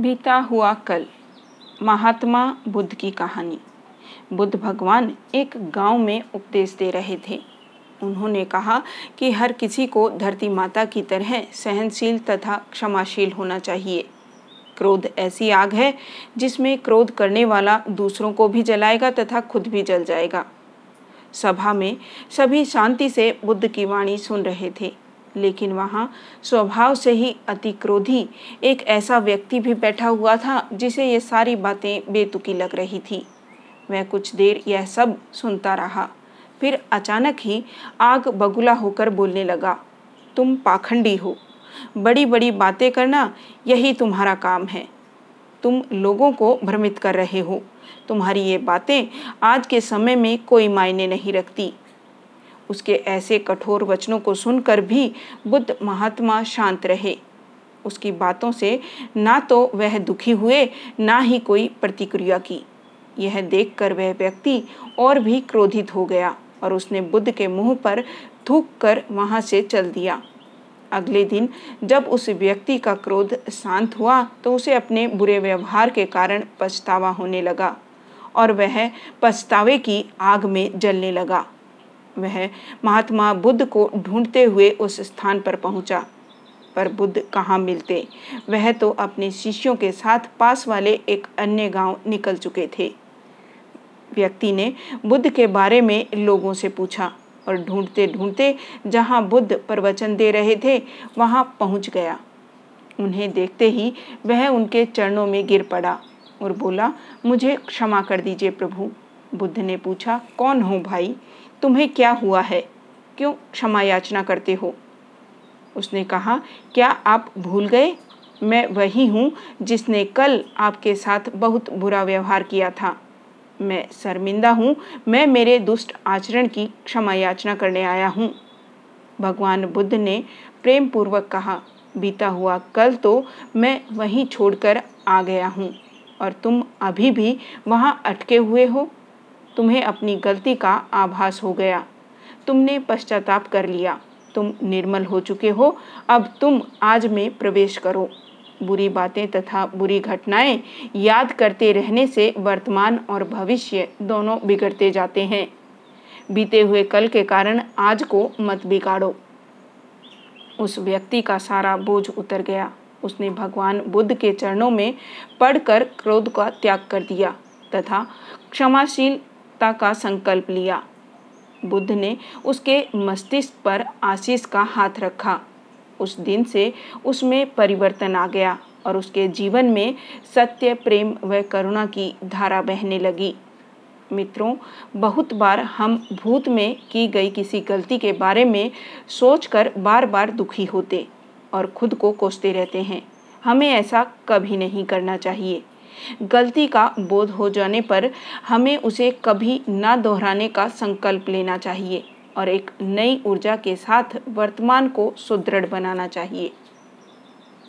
बीता हुआ कल, महात्मा बुद्ध की कहानी। बुद्ध भगवान एक गाँव में उपदेश दे रहे थे। उन्होंने कहा कि हर किसी को धरती माता की तरह सहनशील तथा क्षमाशील होना चाहिए। क्रोध ऐसी आग है जिसमें क्रोध करने वाला दूसरों को भी जलाएगा तथा खुद भी जल जाएगा। सभा में सभी शांति से बुद्ध की वाणी सुन रहे थे। लेकिन वहाँ स्वभाव से ही अति क्रोधी एक ऐसा व्यक्ति भी बैठा हुआ था जिसे ये सारी बातें बेतुकी लग रही थी। मैं कुछ देर यह सब सुनता रहा। फिर अचानक ही आग बगुला होकर बोलने लगा, तुम पाखंडी हो। बड़ी बड़ी बातें करना यही तुम्हारा काम है। तुम लोगों को भ्रमित कर रहे हो। तुम्हारी ये बातें आज के समय में कोई मायने नहीं रखती। उसके ऐसे कठोर वचनों को सुनकर भी बुद्ध महात्मा शांत रहे। उसकी बातों से ना तो वह दुखी हुए, ना ही कोई प्रतिक्रिया की। यह देखकर वह व्यक्ति और भी क्रोधित हो गया और उसने बुद्ध के मुँह पर थूक कर वहाँ से चल दिया। अगले दिन जब उस व्यक्ति का क्रोध शांत हुआ तो उसे अपने बुरे व्यवहार के कारण पछतावा होने लगा और वह पछतावे की आग में जलने लगा। वह महात्मा बुद्ध को ढूंढते हुए उस स्थान पर पहुँचा। पर बुद्ध कहाँ मिलते? वह तो अपने शिष्यों के साथ पास वाले एक अन्य गाँव निकल चुके थे। व्यक्ति ने बुद्ध के बारे में लोगों से पूछा और ढूंढते ढूंढते जहाँ बुद्ध प्रवचन दे रहे थे, वहाँ पहुँच गया। उन्हें देखते ही वह उनके चरणों में गिर पड़ा और बोला, मुझे क्षमा कर दीजिए प्रभु। बुद्ध ने पूछा, कौन हो भाई? तुम्हें क्या हुआ है? क्यों क्षमा याचना करते हो? उसने कहा, क्या आप भूल गए? मैं वही हूँ जिसने कल आपके साथ बहुत बुरा व्यवहार किया था। मैं शर्मिंदा हूँ। मैं मेरे दुष्ट आचरण की क्षमा याचना करने आया हूँ। भगवान बुद्ध ने प्रेम पूर्वक कहा, बीता हुआ कल तो मैं वहीं छोड़कर आ गया हूँ और तुम अभी भी वहाँ अटके हुए हो। तुम्हें अपनी गलती का आभास हो गया। तुमने पश्चाताप कर लिया। तुम निर्मल हो चुके हो। अब तुम आज में प्रवेश करो। बुरी बातें तथा बुरी घटनाएँ याद करते रहने से वर्तमान और भविष्य दोनों बिगड़ते जाते हैं। बीते हुए कल के कारण आज को मत बिगाड़ो। उस व्यक्ति का सारा बोझ उतर गया। उसने भगवान बुद्ध के चरणों में पढ़कर क्रोध का त्याग कर दिया तथा क्षमाशीलता का संकल्प लिया। बुद्ध ने उसके मस्तिष्क पर आशीष का हाथ रखा। उस दिन से उसमें परिवर्तन आ गया और उसके जीवन में सत्य, प्रेम व करुणा की धारा बहने लगी। मित्रों, बहुत बार हम भूत में की गई किसी गलती के बारे में सोचकर बार बार दुखी होते और खुद को कोसते रहते हैं। हमें ऐसा कभी नहीं करना चाहिए। गलती का बोध हो जाने पर हमें उसे कभी ना दोहराने का संकल्प लेना चाहिए और एक नई ऊर्जा के साथ वर्तमान को सुदृढ़ बनाना चाहिए।